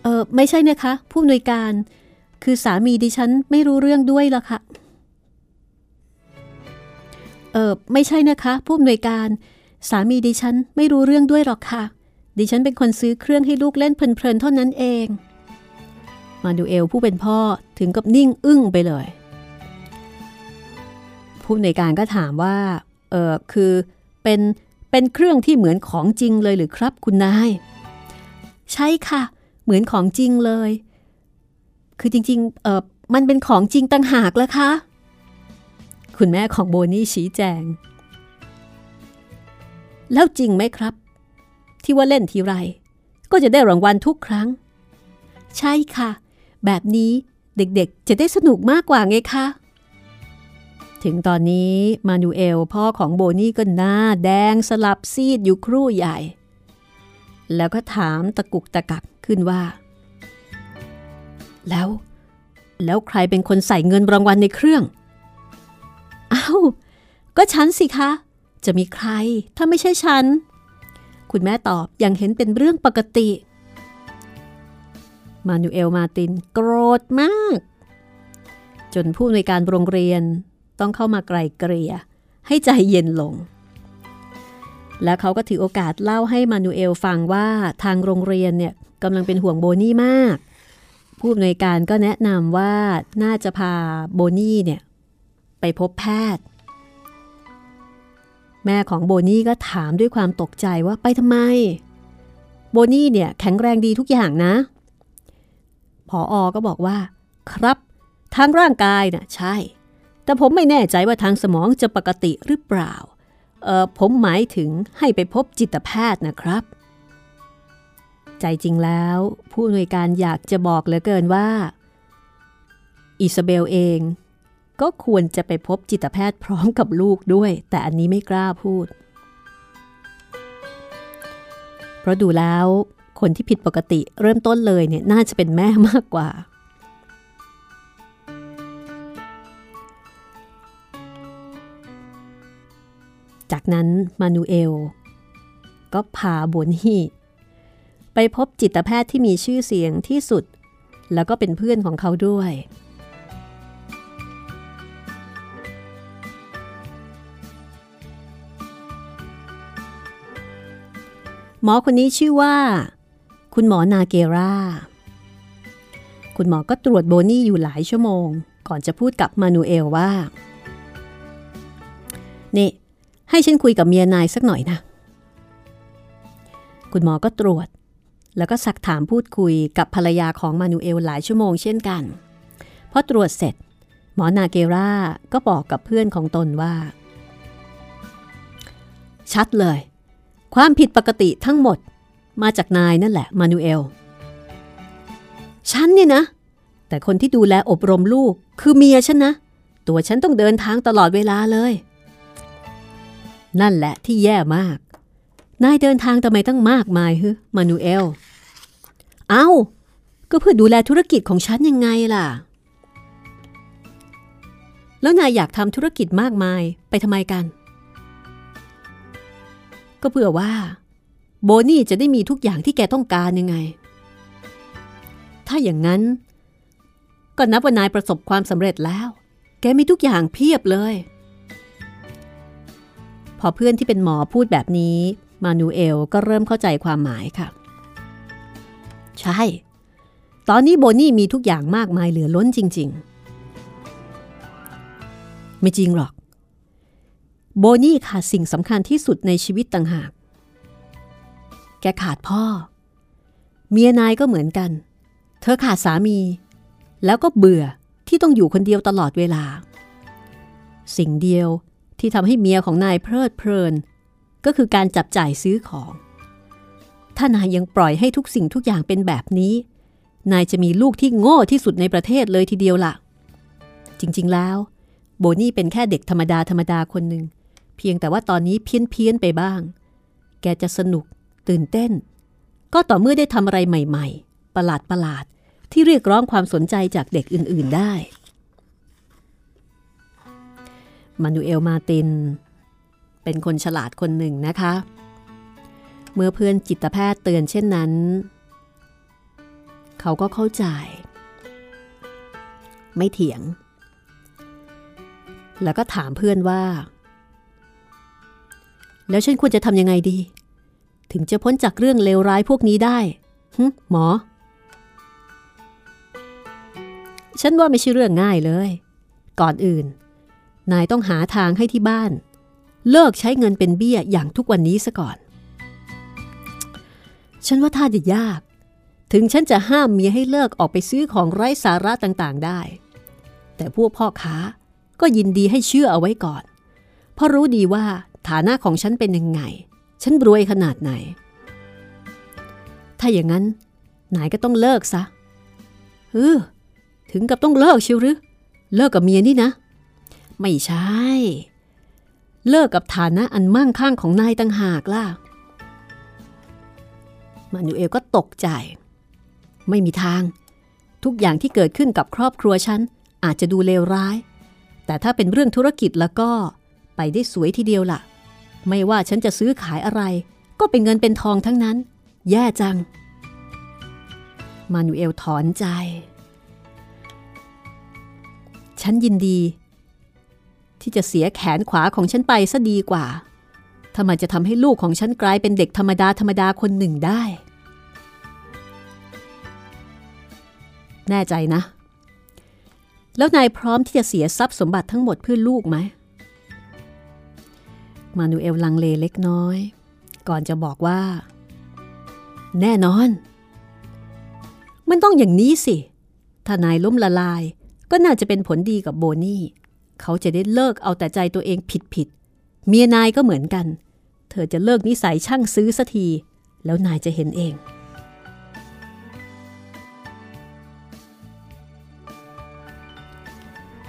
เออไม่ใช่นะคะ ผู้อำนวยการคือสามีดิฉันไม่รู้เรื่องด้วยล่ะค่ะ เออไม่ใช่นะคะ ผู้อำนวยการสามีดิฉันไม่รู้เรื่องด้วยหรอกค่ะ ดิฉันเป็นคนซื้อเครื่องให้ลูกเล่นเพลินๆเท่านั้นเอง มาดูเอลผู้เป็นพ่อถึงกับนิ่งอึ้งไปเลย ผู้อำนการก็ถามว่า เออคือเป็นเป็นเครื่องที่เหมือนของจริงเลยหรือครับคุณนาย ใช่ค่ะ เหมือนของจริงเลย คือจริงๆเออมันเป็นของจริงต่างหากแล้วคะคุณแม่ของโบนี่ชี้แจง แล้วจริงไหมครับ ที่ว่าเล่นทีไร ก็จะได้รางวัลทุกครั้ง ใช่ค่ะ แบบนี้เด็กๆ จะได้สนุกมากกว่าไงคะ ถึงตอนนี้มานูเอลพ่อของโบนี่ก็หน้าแดงสลับซีดอยู่ครู่ใหญ่ แล้วก็ถามตะกุกตะกักขึ้นว่า แล้ว แล้วใครเป็นคนใส่เงินรางวัลในเครื่องอ้าว ก็ฉันสิคะ จะมีใครถ้าไม่ใช่ฉัน คุณแม่ตอบอย่างเห็นเป็นเรื่องปกติ มานูเอลมาตินโกรธมาก จนผู้ในวยการโรงเรียนต้องเข้ามาไกลเกลี่ยให้ใจเย็นลง และเขาก็ถือโอกาสเล่าให้มานูเอลฟังว่าทางโรงเรียนเนี่ยกำลังเป็นห่วงโบนี่มาก ผู้อำนวยการก็แนะนำว่าน่าจะพาโบนี่เนี่ยไปพบแพทย์ แม่ของโบนี่ก็ถามด้วยความตกใจว่าไปทำไม โบนี่เนี่ยแข็งแรงดีทุกอย่างนะ พออก็บอกว่า ครับทางร่างกายน่ะใช่ แต่ผมไม่แน่ใจว่าทางสมองจะปกติหรือเปล่าเออผมหมายถึงให้ไปพบจิตแพทย์นะครับ ใจจริงแล้ว ผู้อำนวยการอยากจะบอกเหลือเกินว่า อิซาเบลเอง ก็ควรจะไปพบจิตแพทย์พร้อมกับลูกด้วย แต่อันนี้ไม่กล้าพูด เพราะดูแล้ว คนที่ผิดปกติเริ่มต้นเลยเนี่ยน่าจะเป็นแม่มากกว่า จากนั้นมานูเอล ก็พาโบนีไปพบจิตแพทย์ที่มีชื่อเสียงที่สุด แล้วก็เป็นเพื่อนของเขาด้วยหมอคนนี้ชื่อว่า คุณหมอนาเกรา คุณหมอก็ตรวจโบนี่อยู่หลายชั่วโมง ก่อนจะพูดกับมานูเอลว่า นี่ ให้ฉันคุยกับเมียนายสักหน่อยนะ คุณหมอก็ตรวจ แล้วก็สักถามพูดคุยกับภรรยาของมานูเอลหลายชั่วโมงเช่นกัน พอตรวจเสร็จ หมอนาเกราก็บอกกับเพื่อนของตนว่า ชัดเลย ความผิดปกติทั้งหมด มาจากนายนั่นแหละมานูเอล ฉันเนี่ยนะ แต่คนที่ดูแลอบรมลูกคือเมียฉันนะ ตัวฉันต้องเดินทางตลอดเวลาเลย นั่นแหละที่แย่มาก นายเดินทางทำไมตั้งมากมายฮึมานูเอล เอา้า ก็เพื่อดูแลธุรกิจของฉันยังไงล่ะ แล้วนายอยากทำธุรกิจมากมายไปทำไมกัน ก็เพื่อว่า โบนี่จะได้มีทุกอย่างที่แกต้องการยังไง ถ้าอย่างนั้น ก็นับว่านายประสบความสำเร็จแล้ว แกมีทุกอย่างเพียบเลย พอเพื่อนที่เป็นหมอพูดแบบนี้ มานูเอลก็เริ่มเข้าใจความหมายค่ะ ใช่ ตอนนี้โบนี่มีทุกอย่างมากมายเหลือล้นจริง ๆ ไม่จริงหรอก โบนี่ขาดสิ่งสำคัญที่สุดในชีวิตต่างหาก แกขาดพ่อ เมียนายก็เหมือนกัน เธอขาดสามี แล้วก็เบื่อที่ต้องอยู่คนเดียวตลอดเวลา สิ่งเดียวที่ทำให้เมียของนายเพลิดเพลิน ก็คือการจับจ่ายซื้อของ ถ้านายยังปล่อยให้ทุกสิ่งทุกอย่างเป็นแบบนี้ นายจะมีลูกที่โง่ที่สุดในประเทศเลยทีเดียวล่ะ จริงๆแล้ว โบนี่เป็นแค่เด็กธรรมดาธรรมดาคนหนึ่ง เพียงแต่ว่าตอนนี้เพี้ยนเพี้ยนไปบ้าง แกจะสนุก ตื่นเต้น ก็ต่อเมื่อได้ทำอะไรใหม่ๆ ประหลาดประหลาดๆที่เรียกร้องความสนใจจากเด็กอื่นๆได้มานูเอลมาติน เป็นคนฉลาดคนหนึ่งนะคะ เมื่อเพื่อนจิตแพทย์เตือนเช่นนั้น เขาก็เข้าใจ ไม่เถียง แล้วก็ถามเพื่อนว่า แล้วฉันควรจะทำยังไงดี ถึงจะพ้นจากเรื่องเลวร้ายพวกนี้ได้ฮึหมอ ฉันว่าไม่ใช่เรื่องง่ายเลย ก่อนอื่น นายต้องหาทางให้ที่บ้าน เลิกใช้เงินเป็นเบี้ยอย่างทุกวันนี้ซะก่อน ฉันว่าท่าจะยาก ถึงฉันจะห้ามเมียให้เลิกออกไปซื้อของไร้สาระต่างๆ ได้ แต่พวกพ่อค้าก็ยินดีให้เชื่อเอาไว้ก่อน เพราะรู้ดีว่าฐานะของฉันเป็นยังไง ฉันรวยขนาดไหน ถ้าอย่างนั้นนายก็ต้องเลิกซะเออถึงกับต้องเลิกชิวหรือ เลิกกับเมียนี่นะ ไม่ใช่ เลิกกับฐานะอันมั่งคั่งของนายตั้งหากล่ะมานูเอลก็ตกใจ ไม่มีทาง ทุกอย่างที่เกิดขึ้นกับครอบครัวฉัน อาจจะดูเลวร้าย แต่ถ้าเป็นเรื่องธุรกิจแล้วก็ไปได้สวยทีเดียวล่ะ ไม่ว่าฉันจะซื้อขายอะไร ก็เป็นเงินเป็นทองทั้งนั้น แย่จัง มานูเอลถอนใจ ฉันยินดี ที่จะเสียแขนขวาของฉันไปซะดีกว่าถ้ามันจะทำให้ลูกของฉันกลายเป็นเด็กธรรมดาธรรมดาคนหนึ่งได้ แน่ใจนะ แล้วนายพร้อมที่จะเสียทรัพย์สมบัติทั้งหมดเพื่อลูกไหม มานูเอลลังเลเล็กน้อย ก่อนจะบอกว่า แน่นอน มันต้องอย่างนี้สิ ถ้านายล้มละลายก็น่าจะเป็นผลดีกับโบนี่ เขาจะได้เลิกเอาแต่ใจตัวเองผิดผิด เมียนายก็เหมือนกัน เธอจะเลิกนิสัยช่างซื้อสัที แล้วนายจะเห็นเอง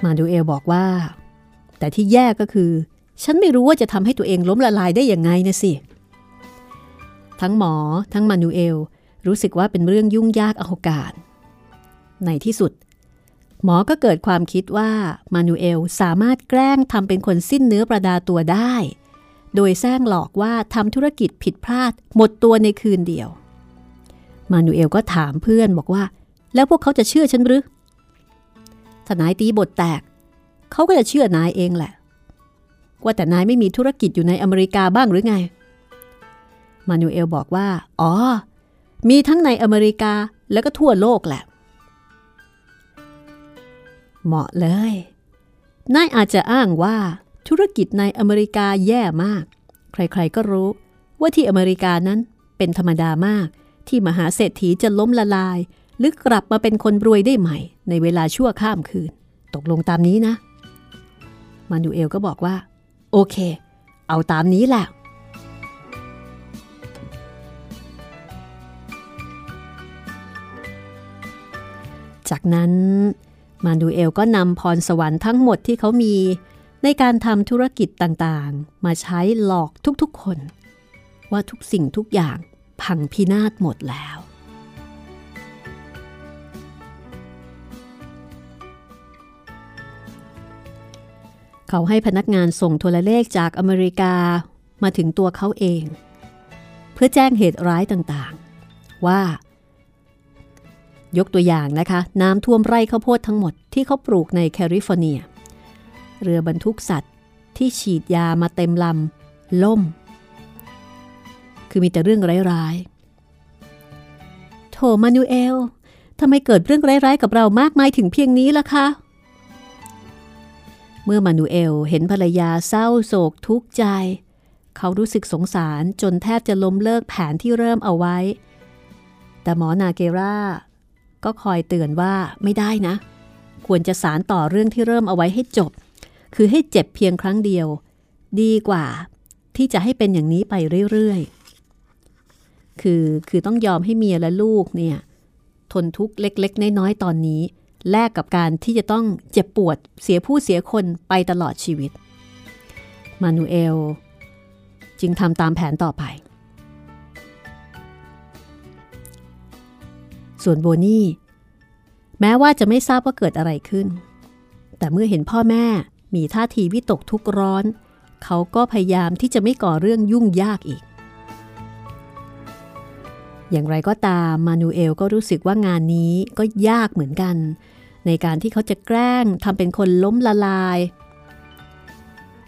มาดูเอลบอกว่า แต่ที่แย่ก็คือ ฉันไม่รู้ว่าจะทำให้ตัวเองล้มละลายได้อย่างไงนะสิ ทั้งหมอทั้งมานูเอล รู้สึกว่าเป็นเรื่องยุ่งยากอาการในที่สุด หมอก็เกิดความคิดว่ามานูเอลสามารถแกล้งทำเป็นคนสิ้นเนื้อประดาตัวได้ โดยแซงหลอกว่าทำธุรกิจผิดพลาดหมดตัวในคืนเดียว มานูเอลก็ถามเพื่อนบอกว่า แล้วพวกเขาจะเชื่อฉันหรือถ้านายตีบทแตก เขาก็จะเชื่อนายเองแหละ ว่าแต่นายไม่มีธุรกิจอยู่ในอเมริกาบ้างหรือไง มานูเอลบอกว่า อ๋อ มีทั้งในอเมริกาแล้วก็ทั่วโลกแหละ เหมาะเลย นายอาจจะอ้างว่าธุรกิจในอเมริกาแย่มาก ใครๆก็รู้ว่าที่อเมริกานั้นเป็นธรรมดามาก ที่มหาเศรษฐีจะล้มละลาย หรือกลับมาเป็นคนรวยได้ใหม่ ในเวลาชั่วข้ามคืน ตกลงตามนี้นะมานูเอลก็บอกว่า โอเค เอาตามนี้แหละ จากนั้นมาดูเอลก็นำพรสวรรค์ทั้งหมดที่เขามีในการทำธุรกิจต่างๆ มาใช้หลอกทุกๆคน ว่าทุกสิ่งทุกอย่างพังพินาศหมดแล้ว เขาให้พนักงานส่งโทรเลขจากอเมริกามาถึงตัวเขาเอง เพื่อแจ้งเหตุร้ายต่างๆ ว่า ยกตัวอย่างนะคะ น้ำท่วมไร่ข้าวโพดทั้งหมดที่เขาปลูกในแคลิฟอร์เนีย เรือบรรทุกสัตว์ที่ฉีดยามาเต็มลำล่ม คือมีแต่เรื่องร้ายๆโถมานูเอลทำไมเกิดเรื่องร้ายๆกับเรามากมายถึงเพียงนี้ล่ะคะ เมื่อมานูเอลเห็นภรรยาเศร้าโศกทุกข์ใจ เขารู้สึกสงสารจนแทบจะล้มเลิกแผนที่เริ่มเอาไว้ แต่หมอนาเกราก็คอยเตือนว่าไม่ได้นะ ควรจะสารต่อเรื่องที่เริ่มเอาไว้ให้จบ คือให้เจ็บเพียงครั้งเดียว ดีกว่าที่จะให้เป็นอย่างนี้ไปเรื่อยๆ คือคือต้องยอมให้เมียและลูกเนี่ยทนทุกข์เล็ก ๆ น้อยๆ ตอนนี้ แลกกับการที่จะต้องเจ็บปวดเสียผู้เสียคนไปตลอดชีวิต มานูเอล จึงทำตามแผนต่อไป ส่วนโบนี่แม้ว่าจะไม่ทราบว่าเกิดอะไรขึ้น แต่เมื่อเห็นพ่อแม่มีท่าทีวิตกทุกข์ร้อน เขาก็พยายามที่จะไม่ก่อเรื่องยุ่งยากอีก อย่างไรก็ตามมานูเอลก็รู้สึกว่างานนี้ก็ยากเหมือนกัน ในการที่เขาจะแกล้งทำเป็นคนล้มละลาย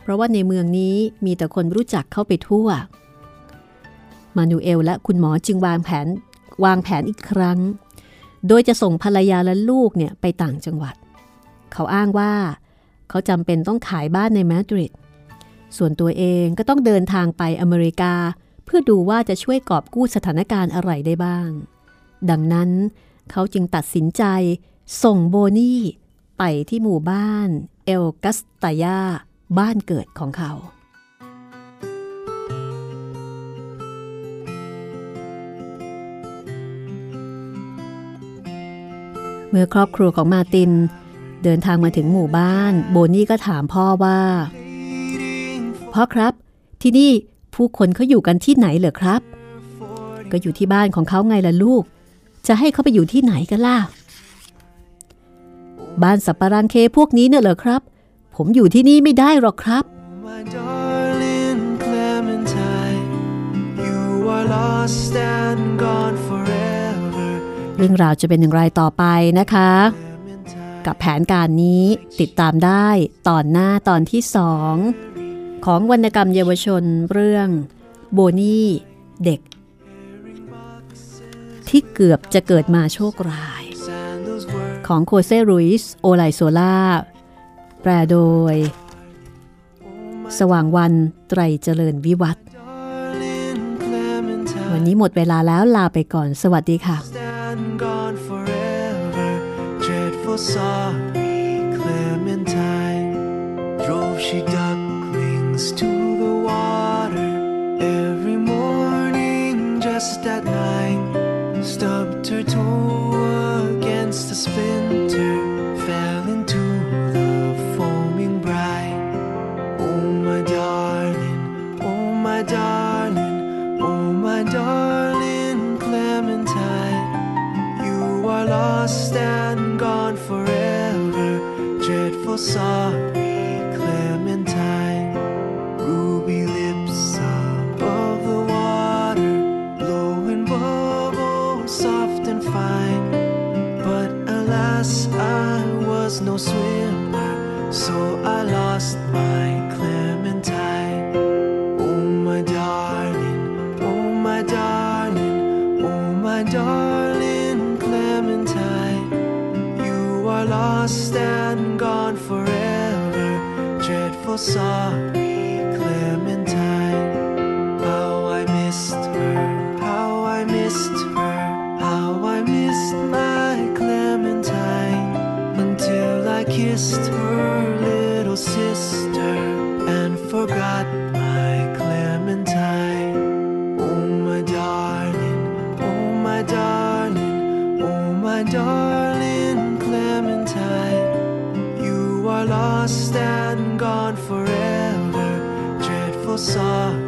เพราะว่าในเมืองนี้มีแต่คนรู้จักเข้าไปทั่ว มานูเอลและคุณหมอจึงวางแผนวางแผนอีกครั้ง โดยจะส่งภรรยาและลูกเนี่ยไปต่างจังหวัด เขาอ้างว่า เขาจำเป็นต้องขายบ้านในมาดริด ส่วนตัวเองก็ต้องเดินทางไปอเมริกา เพื่อดูว่าจะช่วยกอบกู้สถานการณ์อะไรได้บ้าง ดังนั้นเขาจึงตัดสินใจ ส่งโบนี่ไปที่หมู่บ้านเอลกัสตายาบ้านเกิดของเขา เมื่อครอบครัวของมาติน เดินทางมาถึงหมู่บ้าน โบนี่ก็ถามพ่อว่าพ่อครับ ที่นี่ผู้คนเขาอยู่กันที่ไหนเหรอครับ ก็อยู่ที่บ้านของเขาไงล่ะลูก จะให้เขาไปอยู่ที่ไหนกันล่ะ บ้านสับปะรังเคพวกนี้เนี่ยเหรอครับ ผมอยู่ที่นี่ไม่ได้หรอกครับ My darling Clementine, you are lost and gone forever. เรื่องราวจะเป็นอย่างไรต่อไปนะคะ Clementine, กับแผนการนี้ติดตามได้ตอนหน้าตอนที่สองของวรรณกรรมเยาวชนเรื่องโบนี่เด็ก ที่เกือบจะเกิดมาโชคร้าย sandals were ของโคเซรุยส์โอไลโซล่า แปลโดย สว่างวันไตรเจริญวิวัฒวันนี้หมดเวลาแล้วลาไปก่อนสวัสดีค่ะ Every morning just at nine stubbed her toe against a splinter, fell into the foaming brine. Oh, my darling, oh, my darling, oh, my darling Clementine. You are lost and gone forever. Dreadful sorry, swimmer, so I lost my Clementine. Oh, my darling, oh, my darling, oh, my darling Clementine. You are lost and gone forever. Dreadful sorry, kissed her little sister and forgot my Clementine. Oh, my darling, oh, my darling, oh, my darling Clementine. You are lost and gone forever. Dreadful sorry,